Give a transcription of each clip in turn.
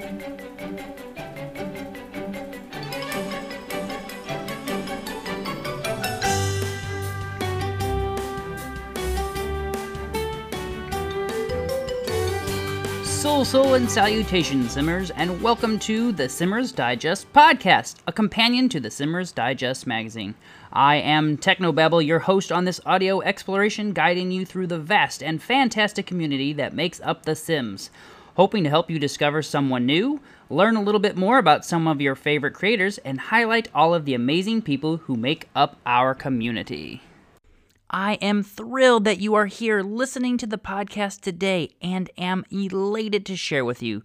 Sul, sul, and salutations, Simmers, and welcome to the Simmers Digest podcast, a companion to the Simmers Digest magazine. I am Technobabble, your host on this audio exploration, guiding you through the vast and fantastic community that makes up The Sims. Hoping to help you discover someone new, learn a little bit more about some of your favorite creators, and highlight all of the amazing people who make up our community. I am thrilled that you are here listening to the podcast today and am elated to share with you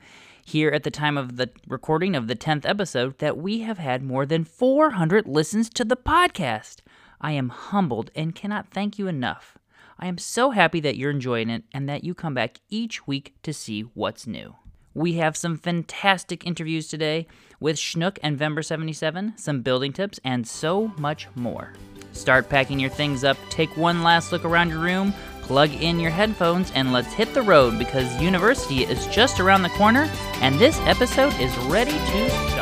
here at the time of the recording of the 10th episode that we have had more than 400 listens to the podcast. I am humbled and cannot thank you enough. I am so happy that you're enjoying it and that you come back each week to see what's new. We have some fantastic interviews today with Schnuck and Vember77, some building tips, and so much more. Start packing your things up, take one last look around your room, plug in your headphones, and let's hit the road because university is just around the corner and this episode is ready to start.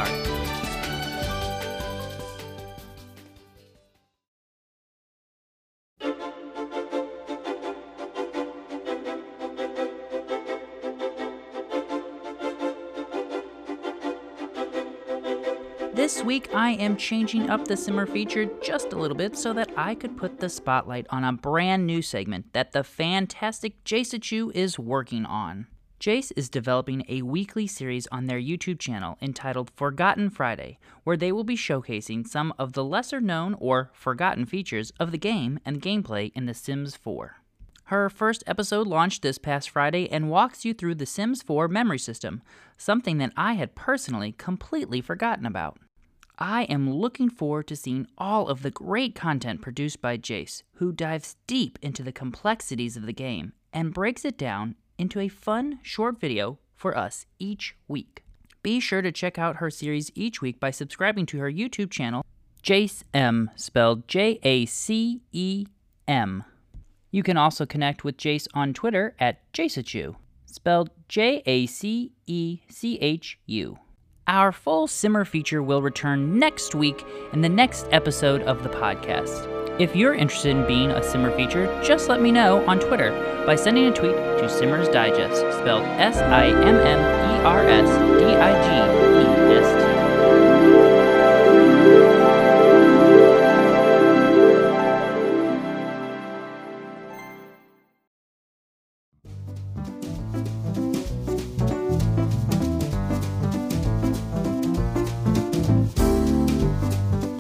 I am changing up the Simmer feature just a little bit so that I could put the spotlight on a brand new segment that the fantastic Jace Chu is working on. Jace is developing a weekly series on their YouTube channel entitled Forgotten Friday, where they will be showcasing some of the lesser known or forgotten features of the game and gameplay in The Sims 4. Her first episode launched this past Friday and walks you through the Sims 4 memory system, something that I had personally completely forgotten about. I am looking forward to seeing all of the great content produced by Jace, who dives deep into the complexities of the game and breaks it down into a fun short video for us each week. Be sure to check out her series each week by subscribing to her YouTube channel, Jace M, spelled J A C E M. You can also connect with Jace on Twitter at Jacechu, spelled J A C E C H U. Our full Simmer feature will return next week in the next episode of the podcast. If you're interested in being a Simmer feature, just let me know on Twitter by sending a tweet to Simmers Digest, spelled S I M M E R S D I G E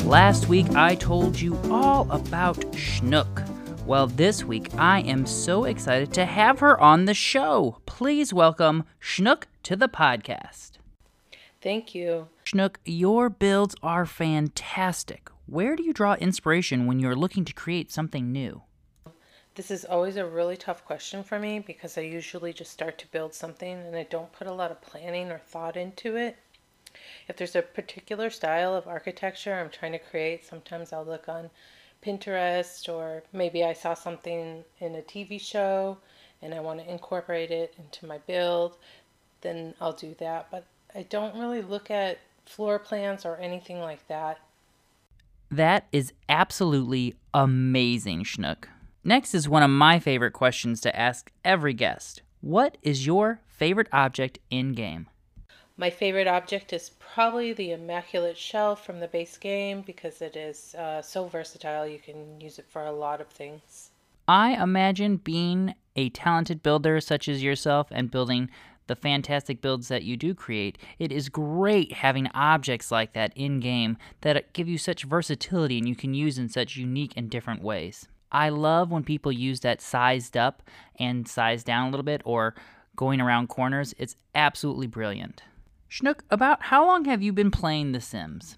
Last week I told you all about Schnuck. Well, this week I am so excited to have her on the show. Please welcome Schnuck to the podcast. Thank you. Schnuck, your builds are fantastic. Where do you draw inspiration when you're looking to create something new? This is always a really tough question for me because I usually just start to build something and I don't put a lot of planning or thought into it. If there's a particular style of architecture I'm trying to create, sometimes I'll look on Pinterest or maybe I saw something in a TV show and I want to incorporate it into my build, then I'll do that. But I don't really look at floor plans or anything like that. That is absolutely amazing, Schnuck. Next is one of my favorite questions to ask every guest. What is your favorite object in game? My favorite object is probably the Immaculate Shelf from the base game because it is uh, so versatile. You can use it for a lot of things. I imagine being a talented builder such as yourself and building the fantastic builds that you do create, it is great having objects like that in game that give you such versatility and you can use in such unique and different ways. I love when people use that sized up and sized down a little bit or going around corners. It's absolutely brilliant. Schnuck, about how long have you been playing The Sims?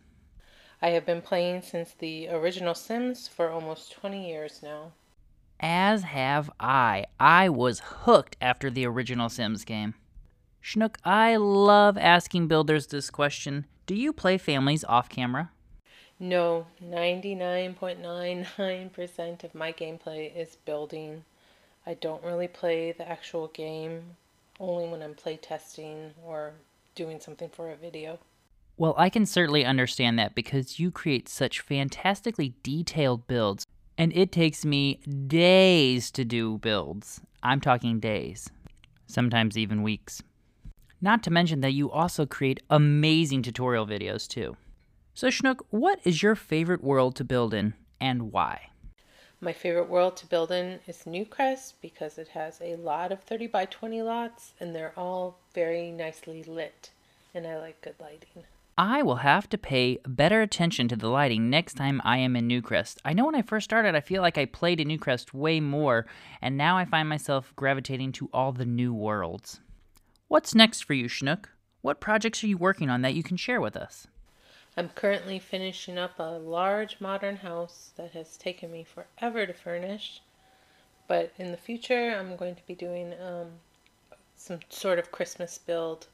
I have been playing since the original Sims for almost 20 years now. As have I. I was hooked after the original Sims game. Schnuck, I love asking builders this question. Do you play families off camera? No, 99.99% of my gameplay is building. I don't really play the actual game, only when I'm play testing or doing something for a video. Well, I can certainly understand that because you create such fantastically detailed builds, and it takes me days to do builds. I'm talking days, sometimes even weeks. Not to mention that you also create amazing tutorial videos too. So, Schnuck, what is your favorite world to build in and why? My favorite world to build in is Newcrest because it has a lot of 30 by 20 lots and they're all very nicely lit, and I like good lighting. I will have to pay better attention to the lighting next time I am in Newcrest. I know when I first started, I feel like I played in Newcrest way more, and now I find myself gravitating to all the new worlds. What's next for you, Schnuck? What projects are you working on that you can share with us? I'm currently finishing up a large modern house that has taken me forever to furnish, but in the future, I'm going to be doing um, some sort of Christmas build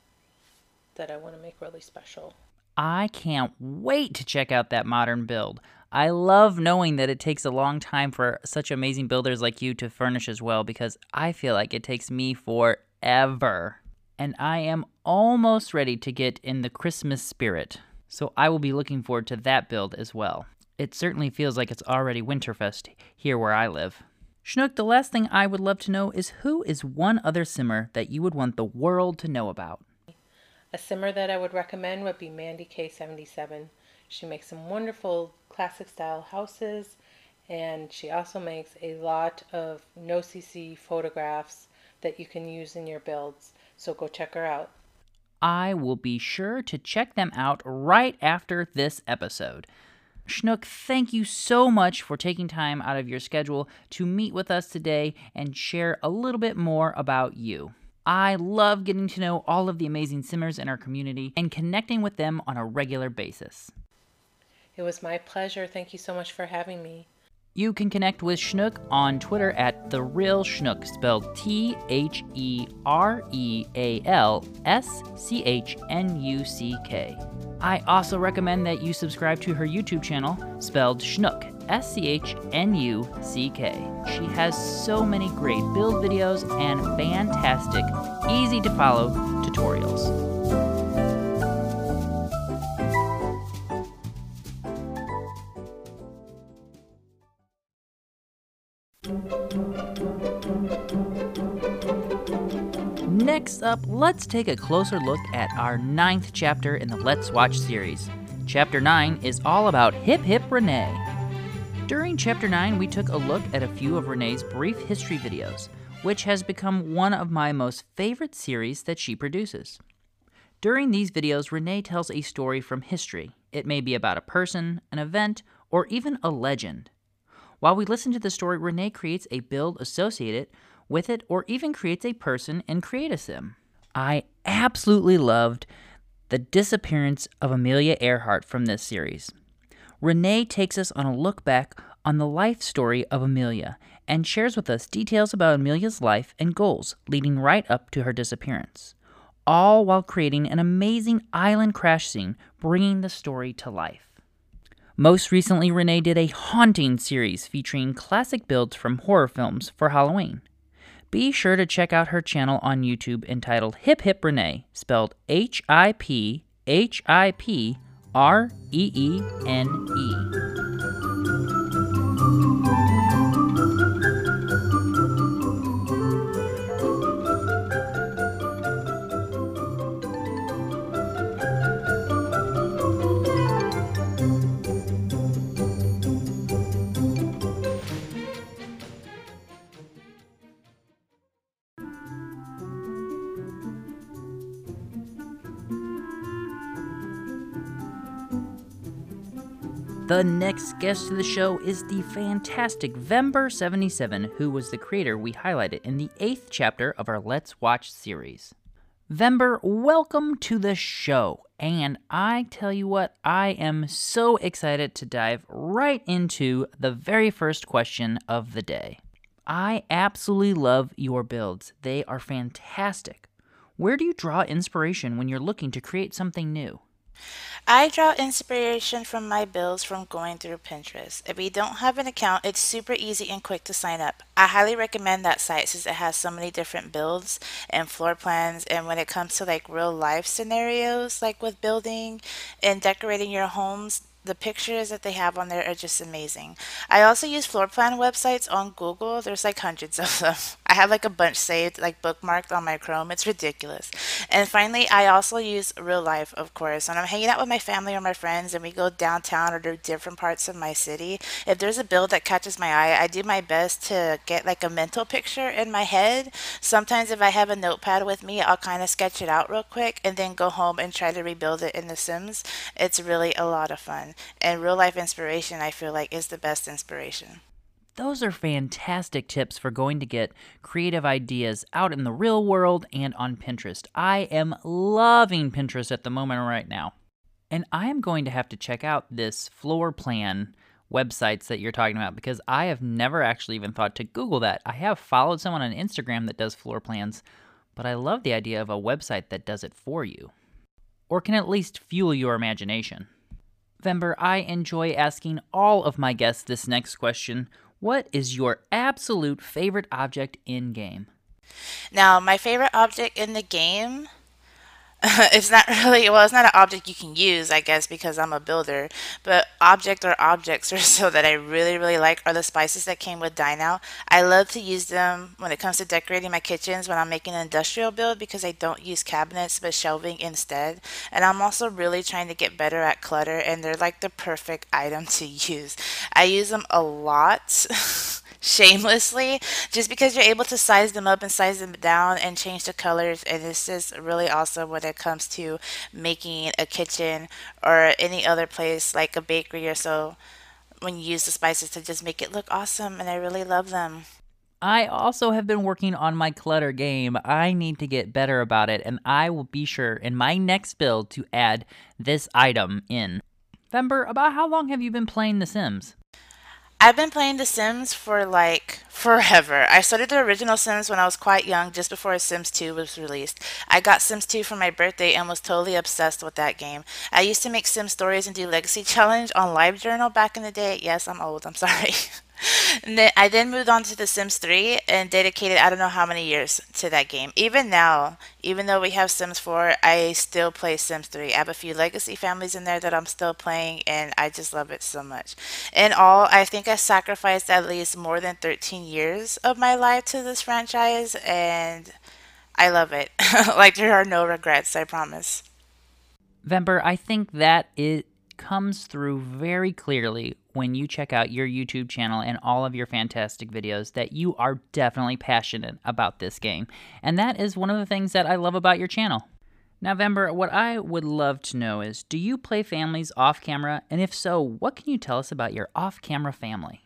that I want to make really special. I can't wait to check out that modern build. I love knowing that it takes a long time for such amazing builders like you to furnish as well because I feel like it takes me forever. And I am almost ready to get in the Christmas spirit. So I will be looking forward to that build as well. It certainly feels like it's already Winterfest here where I live. Schnuck, the last thing I would love to know is who is one other simmer that you would want the world to know about? A simmer that I would recommend would be Mandy K77. She makes some wonderful classic style houses and she also makes a lot of no CC photographs that you can use in your builds. So go check her out. I will be sure to check them out right after this episode. Schnuck, thank you so much for taking time out of your schedule to meet with us today and share a little bit more about you. I love getting to know all of the amazing simmers in our community and connecting with them on a regular basis. It was my pleasure. Thank you so much for having me. You can connect with Schnuck on Twitter at The Real Schnuck, spelled T H E R E A L S C H N U C K. I also recommend that you subscribe to her YouTube channel, spelled Schnook, S C H N U C K. She has so many great build videos and fantastic, easy to follow tutorials. Next up, let's take a closer look at our ninth chapter in the Let's Watch series. Chapter 9 is all about Hip Hip Renee. During Chapter 9, we took a look at a few of Renee's brief history videos, which has become one of my most favorite series that she produces. During these videos, Renee tells a story from history. It may be about a person, an event, or even a legend. While we listen to the story, Renee creates a build associated with it or even creates a person in CreateASim. I absolutely loved the disappearance of Amelia Earhart from this series. Renee takes us on a look back on the life story of Amelia and shares with us details about Amelia's life and goals leading right up to her disappearance, all while creating an amazing island crash scene, bringing the story to life. Most recently, Renee did a haunting series featuring classic builds from horror films for Halloween be sure to check out her channel on YouTube entitled Hip Hip Renee, spelled H I P H I P R E E N E. The next guest to the show is the fantastic Vember77, who was the creator we highlighted in the eighth chapter of our Let's Watch series. Vember, welcome to the show. And I tell you what, I am so excited to dive right into the very first question of the day. I absolutely love your builds, they are fantastic. Where do you draw inspiration when you're looking to create something new? I draw inspiration from my builds from going through Pinterest. If you don't have an account, it's super easy and quick to sign up. I highly recommend that site since it has so many different builds and floor plans. And when it comes to like real life scenarios, like with building and decorating your homes, the pictures that they have on there are just amazing. I also use floor plan websites on Google. There's like hundreds of them. I have like a bunch saved, like bookmarked on my Chrome. It's ridiculous. And finally, I also use real life, of course. When I'm hanging out with my family or my friends and we go downtown or to different parts of my city, if there's a build that catches my eye, I do my best to get like a mental picture in my head. Sometimes if I have a notepad with me, I'll kind of sketch it out real quick and then go home and try to rebuild it in The Sims. It's really a lot of fun and real life inspiration i feel like is the best inspiration those are fantastic tips for going to get creative ideas out in the real world and on Pinterest. I am loving Pinterest at the moment right now. And I am going to have to check out this floor plan websites that you're talking about because I have never actually even thought to Google that. I have followed someone on Instagram that does floor plans, but I love the idea of a website that does it for you or can at least fuel your imagination. I enjoy asking all of my guests this next question. What is your absolute favorite object in game? Now, my favorite object in the game it's not really well it's not an object you can use i guess because i'm a builder but object or objects or so that i really really like are the spices that came with dine i love to use them when it comes to decorating my kitchens when i'm making an industrial build because i don't use cabinets but shelving instead. And i'm also really trying to get better at clutter and they're like the perfect item to use. I use them a lot shamelessly just because you're able to size them up and size them down and change the colors and it's just really awesome when it comes to making a kitchen or any other place like a bakery or so when you use the spices to just make it look awesome and I really love them. I also have been working on my clutter game. I need to get better about it, and I will be sure in my next build to add this item in. Vember, about how long have you been playing The Sims? I've been playing The Sims for like forever. I started the original Sims when I was quite young, just before Sims 2 was released. I got Sims 2 for my birthday and was totally obsessed with that game. I used to make Sim stories and do Legacy Challenge on LiveJournal back in the day. Yes, I'm old, I'm sorry. then I then moved on to The Sims 3 and dedicated I don't know how many years to that game. Even now, even though we have Sims 4, I still play Sims 3. I have a few legacy families in there that I'm still playing and I just love it so much. In all, I think I sacrificed at least more than 13 years of my life to this franchise and I love it. like there are no regrets, I promise. Vember, I think that it comes through very clearly when you check out your YouTube channel and all of your fantastic videos that you are definitely passionate about this game. And that is one of the things that I love about your channel. Now, Vember, what I would love to know is do you play families off camera? And if so, what can you tell us about your off camera family?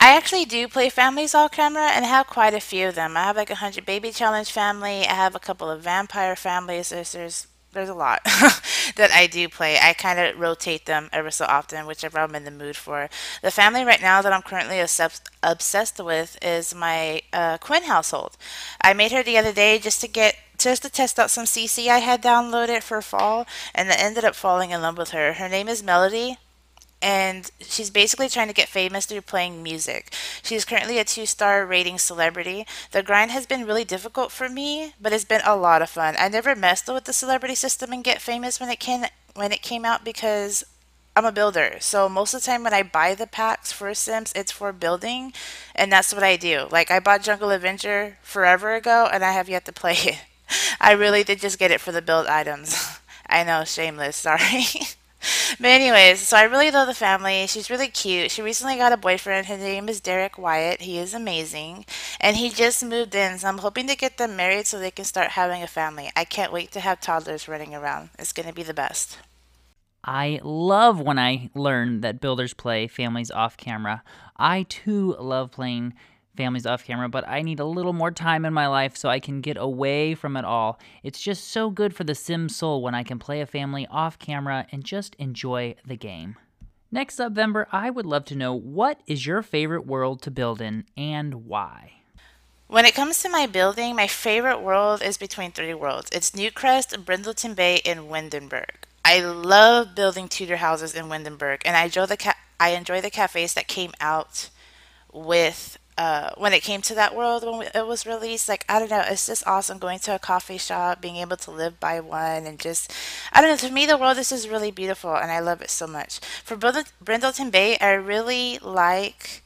I actually do play families off camera and have quite a few of them. I have like a 100 baby challenge family. I have a couple of vampire families. There's, there's there's a lot that I do play. I kind of rotate them ever so often, whichever I'm in the mood for. The family right now that I'm currently obsessed with is my uh, Quinn household. I made her the other day just to get just to test out some CC I had downloaded for fall, and I ended up falling in love with her. Her name is Melody and she's basically trying to get famous through playing music. She's currently a two star rating celebrity. The grind has been really difficult for me, but it's been a lot of fun. I never messed with the celebrity system and get famous when it came when it came out because I'm a builder. So most of the time when I buy the packs for Sims, it's for building, and that's what I do. Like I bought Jungle Adventure forever ago and I have yet to play it. I really did just get it for the build items. I know, shameless, sorry. but anyways, so I really love the family. She's really cute. She recently got a boyfriend. His name is Derek Wyatt. He is amazing. And he just moved in, so I'm hoping to get them married so they can start having a family. I can't wait to have toddlers running around. It's going to be the best. I love when I learn that builders play families off camera. I too love playing families off camera, but I need a little more time in my life so I can get away from it all. It's just so good for the sim soul when I can play a family off camera and just enjoy the game. Next up, Vember, I would love to know what is your favorite world to build in and why? When it comes to my building, my favorite world is between three worlds. It's Newcrest, Brindleton Bay, and Windenburg. I love building Tudor houses in Windenburg, and I enjoy the ca- I enjoy the cafes that came out with uh, when it came to that world when it was released. Like I don't know, it's just awesome going to a coffee shop, being able to live by one, and just I don't know. To me, the world this is really beautiful, and I love it so much. For Brindleton Bay, I really like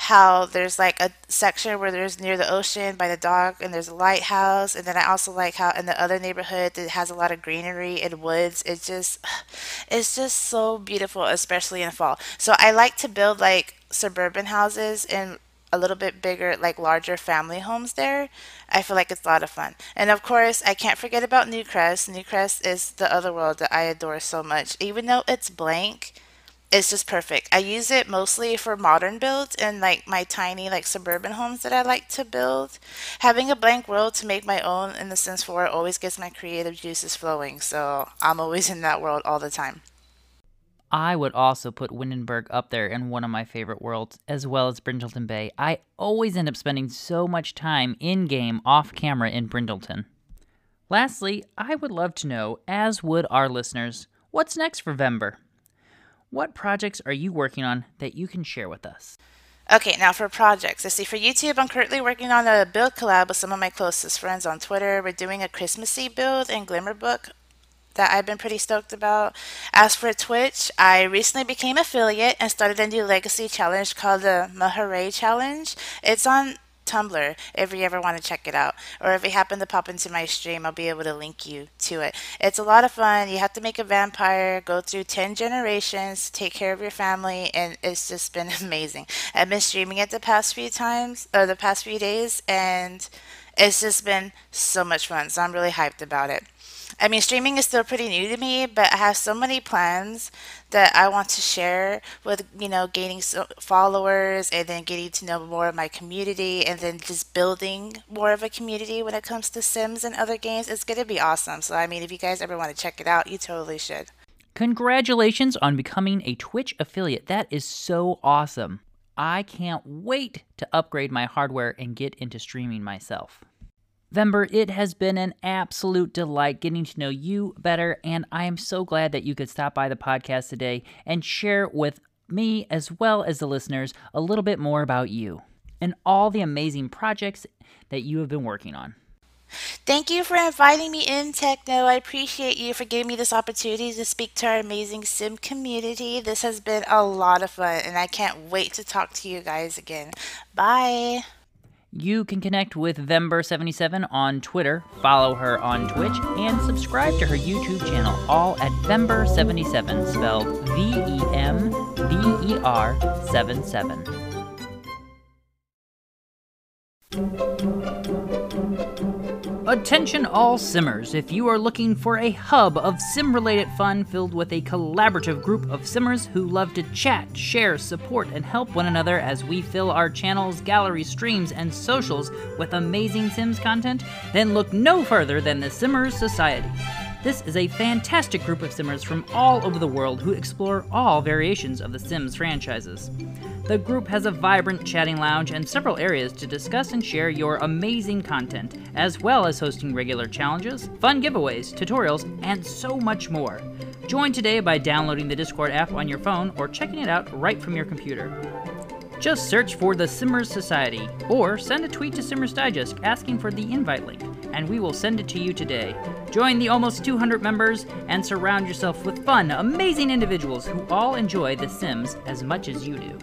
how there's like a section where there's near the ocean by the dock and there's a lighthouse and then I also like how in the other neighborhood it has a lot of greenery and woods it just it's just so beautiful especially in fall so I like to build like suburban houses in a little bit bigger like larger family homes there I feel like it's a lot of fun and of course I can't forget about Newcrest Newcrest is the other world that I adore so much even though it's blank it's just perfect. I use it mostly for modern builds and like my tiny like suburban homes that I like to build. Having a blank world to make my own in the Sims 4 always gets my creative juices flowing, so I'm always in that world all the time. I would also put Windenburg up there in one of my favorite worlds, as well as Brindleton Bay. I always end up spending so much time in game, off camera in Brindleton. Lastly, I would love to know, as would our listeners, what's next for Vember? What projects are you working on that you can share with us? Okay, now for projects. I see for YouTube, I'm currently working on a build collab with some of my closest friends on Twitter. We're doing a Christmassy build in Glimmerbrook that I've been pretty stoked about. As for Twitch, I recently became affiliate and started a new legacy challenge called the Maharay Challenge. It's on Tumblr if you ever want to check it out. Or if you happen to pop into my stream, I'll be able to link you to it. It's a lot of fun. You have to make a vampire, go through 10 generations, take care of your family, and it's just been amazing. I've been streaming it the past few times, or the past few days, and it's just been so much fun. So I'm really hyped about it. I mean, streaming is still pretty new to me, but I have so many plans that I want to share with, you know, gaining followers and then getting to know more of my community and then just building more of a community when it comes to Sims and other games. It's going to be awesome. So, I mean, if you guys ever want to check it out, you totally should. Congratulations on becoming a Twitch affiliate. That is so awesome. I can't wait to upgrade my hardware and get into streaming myself. Vember, it has been an absolute delight getting to know you better, and I am so glad that you could stop by the podcast today and share with me, as well as the listeners, a little bit more about you and all the amazing projects that you have been working on. Thank you for inviting me in, Techno. I appreciate you for giving me this opportunity to speak to our amazing sim community. This has been a lot of fun, and I can't wait to talk to you guys again. Bye. You can connect with Vember77 on Twitter, follow her on Twitch, and subscribe to her YouTube channel, all at Vember77, spelled V E M B E R 77. Attention all simmers. If you are looking for a hub of sim related fun filled with a collaborative group of simmers who love to chat, share, support, and help one another as we fill our channels, galleries, streams, and socials with amazing Sims content, then look no further than the Simmers Society. This is a fantastic group of Simmers from all over the world who explore all variations of the Sims franchises. The group has a vibrant chatting lounge and several areas to discuss and share your amazing content, as well as hosting regular challenges, fun giveaways, tutorials, and so much more. Join today by downloading the Discord app on your phone or checking it out right from your computer. Just search for the Simmers Society or send a tweet to Simmers Digest asking for the invite link, and we will send it to you today. Join the almost 200 members and surround yourself with fun, amazing individuals who all enjoy The Sims as much as you do.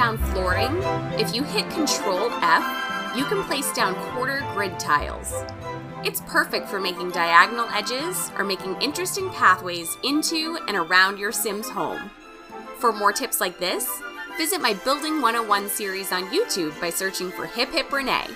Down flooring, if you hit Control F, you can place down quarter grid tiles. It's perfect for making diagonal edges or making interesting pathways into and around your Sims home. For more tips like this, visit my Building 101 series on YouTube by searching for Hip Hip Renee.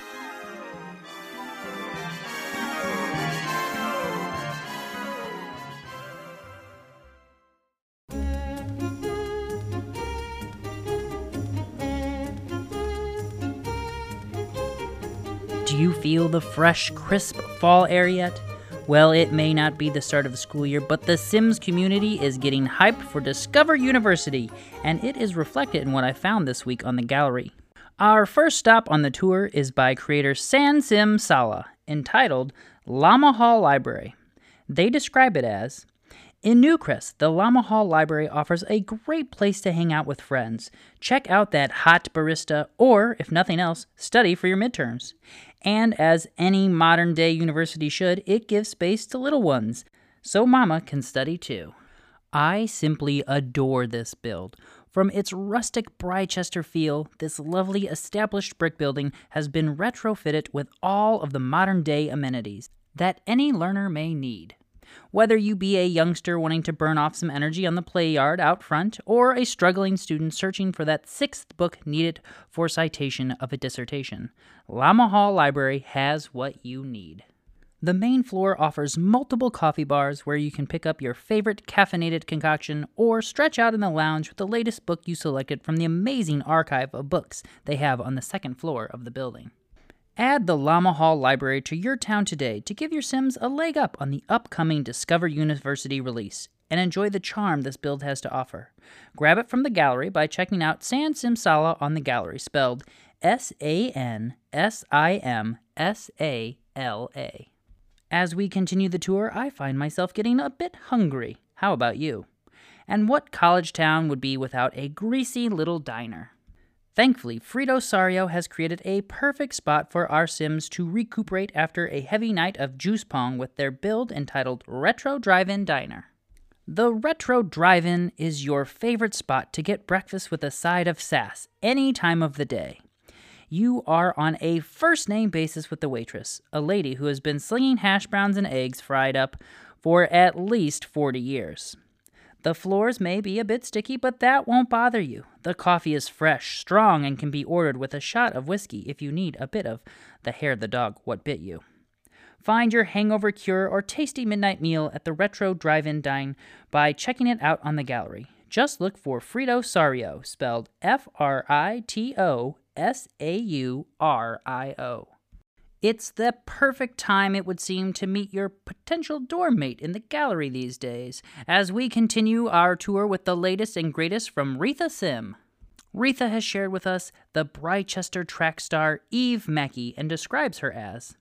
Feel the fresh, crisp fall air yet? Well, it may not be the start of the school year, but the Sims community is getting hyped for Discover University, and it is reflected in what I found this week on the gallery. Our first stop on the tour is by creator Sansim Sala, entitled Llama Hall Library. They describe it as in Newcrest, the Llama Hall Library offers a great place to hang out with friends. Check out that hot barista, or, if nothing else, study for your midterms. And as any modern day university should, it gives space to little ones, so Mama can study too. I simply adore this build. From its rustic Britechester feel, this lovely established brick building has been retrofitted with all of the modern day amenities that any learner may need. Whether you be a youngster wanting to burn off some energy on the play yard out front, or a struggling student searching for that sixth book needed for citation of a dissertation, Llama Hall Library has what you need. The main floor offers multiple coffee bars where you can pick up your favorite caffeinated concoction or stretch out in the lounge with the latest book you selected from the amazing archive of books they have on the second floor of the building. Add the Llama Hall Library to your town today to give your Sims a leg up on the upcoming Discover University release and enjoy the charm this build has to offer. Grab it from the gallery by checking out San Simsala on the gallery, spelled S A N S I M S A L A. As we continue the tour, I find myself getting a bit hungry. How about you? And what college town would be without a greasy little diner? Thankfully, Fritosaurio has created a perfect spot for our Sims to recuperate after a heavy night of juice pong with their build entitled Retro Drive In Diner. The Retro Drive In is your favorite spot to get breakfast with a side of sass any time of the day. You are on a first name basis with the waitress, a lady who has been slinging hash browns and eggs fried up for at least 40 years. The floors may be a bit sticky, but that won't bother you. The coffee is fresh, strong, and can be ordered with a shot of whiskey if you need a bit of the hair of the dog what bit you. Find your hangover cure or tasty midnight meal at the Retro Drive In Dine by checking it out on the gallery. Just look for Fritosaurio, spelled F R I T O S A U R I O. It's the perfect time, it would seem, to meet your potential dorm mate in the gallery these days, as we continue our tour with the latest and greatest from Retha Sim. Retha has shared with us the Britechester track star Eve Mackey and describes her as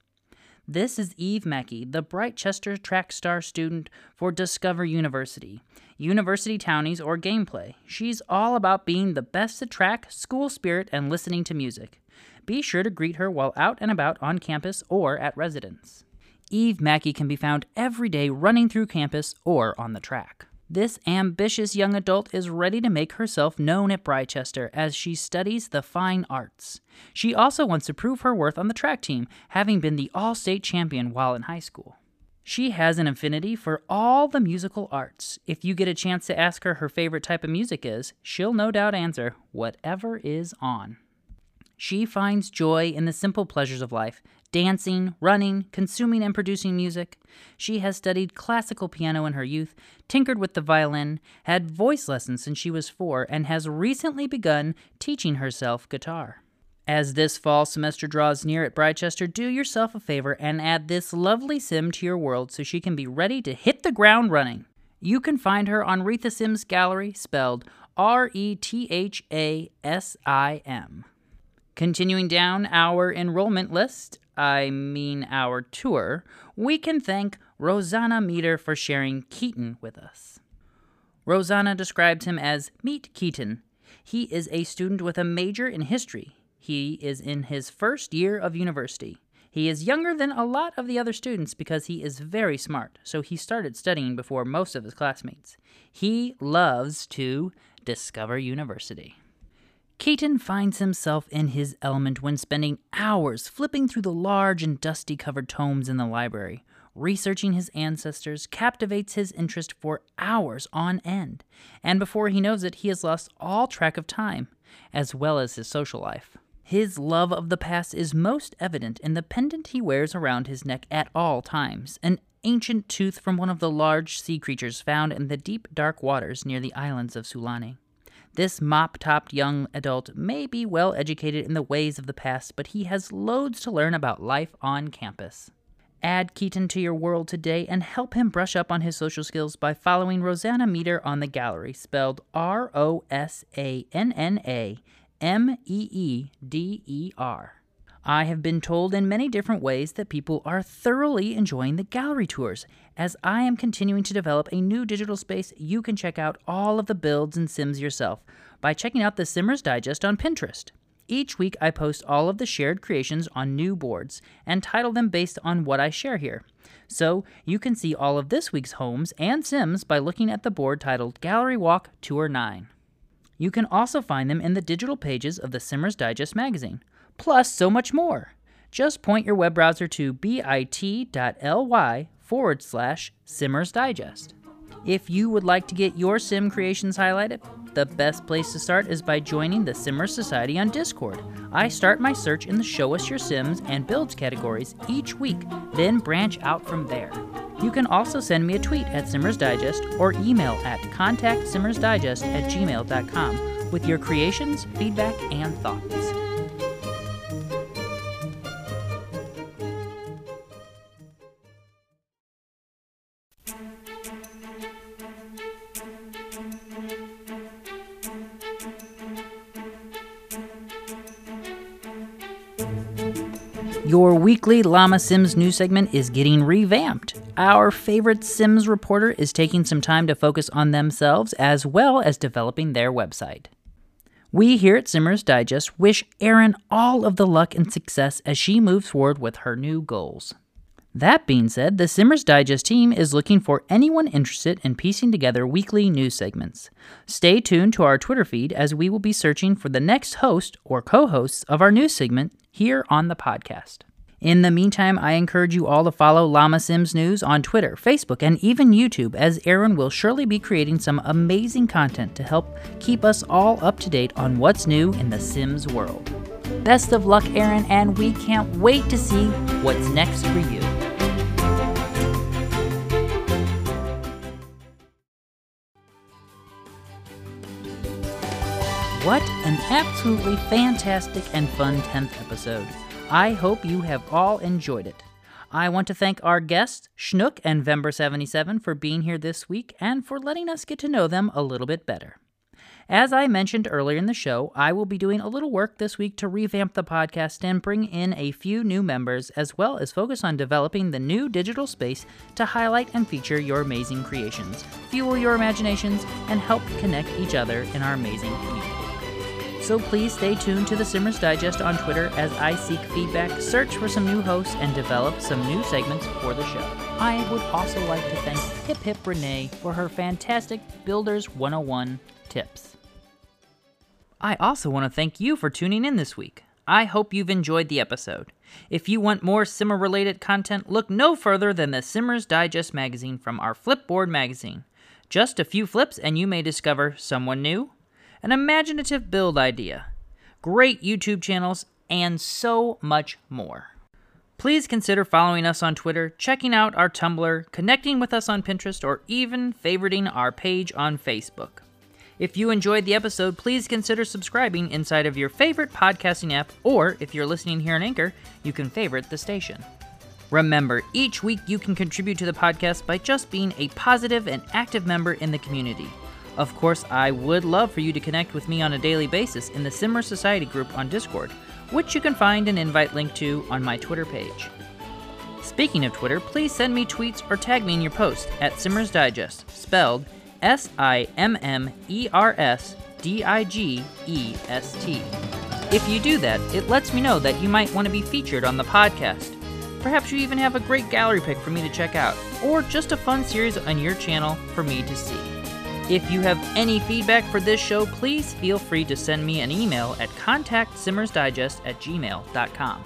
this is Eve Mackey, the Britechester track star student for Discover University, University Townies, or Gameplay. She's all about being the best at track, school spirit, and listening to music be sure to greet her while out and about on campus or at residence. Eve Mackey can be found every day running through campus or on the track. This ambitious young adult is ready to make herself known at Britechester as she studies the fine arts. She also wants to prove her worth on the track team, having been the all state champion while in high school. She has an affinity for all the musical arts. If you get a chance to ask her her favorite type of music is, she'll no doubt answer whatever is on. She finds joy in the simple pleasures of life dancing, running, consuming and producing music. She has studied classical piano in her youth, tinkered with the violin, had voice lessons since she was four, and has recently begun teaching herself guitar. As this fall semester draws near at Britechester, do yourself a favor and add this lovely sim to your world so she can be ready to hit the ground running. You can find her on Retha Sims Gallery, spelled R E T H A S I M. Continuing down our enrollment list, I mean our tour, we can thank Rosanna Meeder for sharing Keaton with us. Rosanna describes him as Meet Keaton. He is a student with a major in history. He is in his first year of university. He is younger than a lot of the other students because he is very smart, so he started studying before most of his classmates. He loves to discover university. Keaton finds himself in his element when spending hours flipping through the large and dusty covered tomes in the library. Researching his ancestors captivates his interest for hours on end, and before he knows it, he has lost all track of time, as well as his social life. His love of the past is most evident in the pendant he wears around his neck at all times, an ancient tooth from one of the large sea creatures found in the deep, dark waters near the islands of Sulani. This mop topped young adult may be well educated in the ways of the past, but he has loads to learn about life on campus. Add Keaton to your world today and help him brush up on his social skills by following Rosanna Meeder on the gallery, spelled R O S A N N A M E E D E R. I have been told in many different ways that people are thoroughly enjoying the gallery tours. As I am continuing to develop a new digital space, you can check out all of the builds and sims yourself by checking out the Simmers Digest on Pinterest. Each week, I post all of the shared creations on new boards and title them based on what I share here. So you can see all of this week's homes and sims by looking at the board titled Gallery Walk Tour 9. You can also find them in the digital pages of the Simmers Digest magazine plus so much more. Just point your web browser to bit.ly forward slash Simmers Digest. If you would like to get your sim creations highlighted, the best place to start is by joining the Simmers Society on Discord. I start my search in the Show Us Your Sims and Builds categories each week, then branch out from there. You can also send me a tweet at Simmers Digest or email at contactsimmersdigest at gmail.com with your creations, feedback, and thoughts. Your weekly Llama Sims news segment is getting revamped. Our favorite Sims reporter is taking some time to focus on themselves as well as developing their website. We here at Simmers Digest wish Erin all of the luck and success as she moves forward with her new goals. That being said, the Simmers Digest team is looking for anyone interested in piecing together weekly news segments. Stay tuned to our Twitter feed as we will be searching for the next host or co hosts of our news segment here on the podcast. In the meantime, I encourage you all to follow Llama Sims News on Twitter, Facebook, and even YouTube, as Erin will surely be creating some amazing content to help keep us all up to date on what's new in the Sims world. Best of luck, Erin, and we can't wait to see what's next for you. What an absolutely fantastic and fun 10th episode. I hope you have all enjoyed it. I want to thank our guests, Schnuck and Vember77, for being here this week and for letting us get to know them a little bit better. As I mentioned earlier in the show, I will be doing a little work this week to revamp the podcast and bring in a few new members, as well as focus on developing the new digital space to highlight and feature your amazing creations, fuel your imaginations, and help connect each other in our amazing community. So please stay tuned to the Simmers Digest on Twitter as I seek feedback, search for some new hosts, and develop some new segments for the show. I would also like to thank Hip Hip Renee for her fantastic Builders 101 tips. I also want to thank you for tuning in this week. I hope you've enjoyed the episode. If you want more Simmer related content, look no further than the Simmers Digest magazine from our Flipboard magazine. Just a few flips, and you may discover someone new, an imaginative build idea, great YouTube channels, and so much more. Please consider following us on Twitter, checking out our Tumblr, connecting with us on Pinterest, or even favoriting our page on Facebook. If you enjoyed the episode, please consider subscribing inside of your favorite podcasting app, or if you're listening here on Anchor, you can favorite the station. Remember, each week you can contribute to the podcast by just being a positive and active member in the community. Of course, I would love for you to connect with me on a daily basis in the Simmer Society group on Discord, which you can find an invite link to on my Twitter page. Speaking of Twitter, please send me tweets or tag me in your post at Simmers Digest, spelled S I M M E R S D I G E S T. If you do that, it lets me know that you might want to be featured on the podcast. Perhaps you even have a great gallery pick for me to check out, or just a fun series on your channel for me to see. If you have any feedback for this show, please feel free to send me an email at contactsimmersdigest at gmail.com.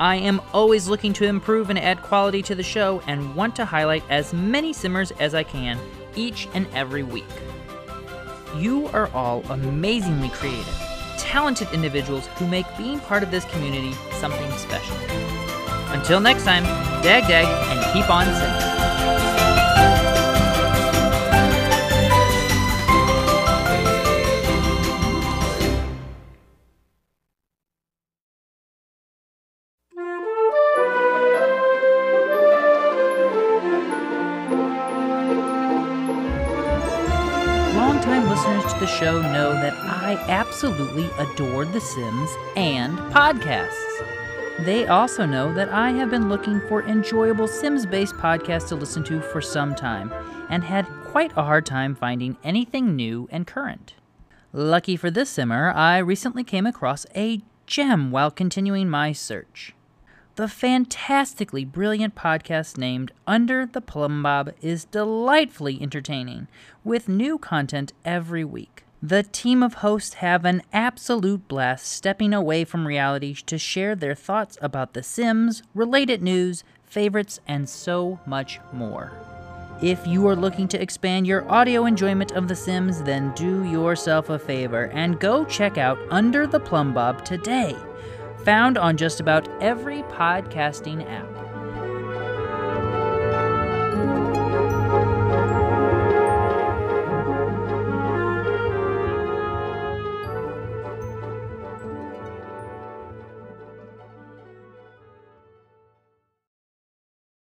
I am always looking to improve and add quality to the show and want to highlight as many simmers as I can each and every week. You are all amazingly creative, talented individuals who make being part of this community something special. Until next time, dag dag and keep on simming. Show know that I absolutely adore The Sims and podcasts. They also know that I have been looking for enjoyable Sims based podcasts to listen to for some time and had quite a hard time finding anything new and current. Lucky for this simmer, I recently came across a gem while continuing my search. The fantastically brilliant podcast named Under the Plumbob is delightfully entertaining, with new content every week. The team of hosts have an absolute blast stepping away from reality to share their thoughts about The Sims, related news, favorites, and so much more. If you are looking to expand your audio enjoyment of The Sims, then do yourself a favor and go check out Under the Plumbob today. Found on just about every podcasting app.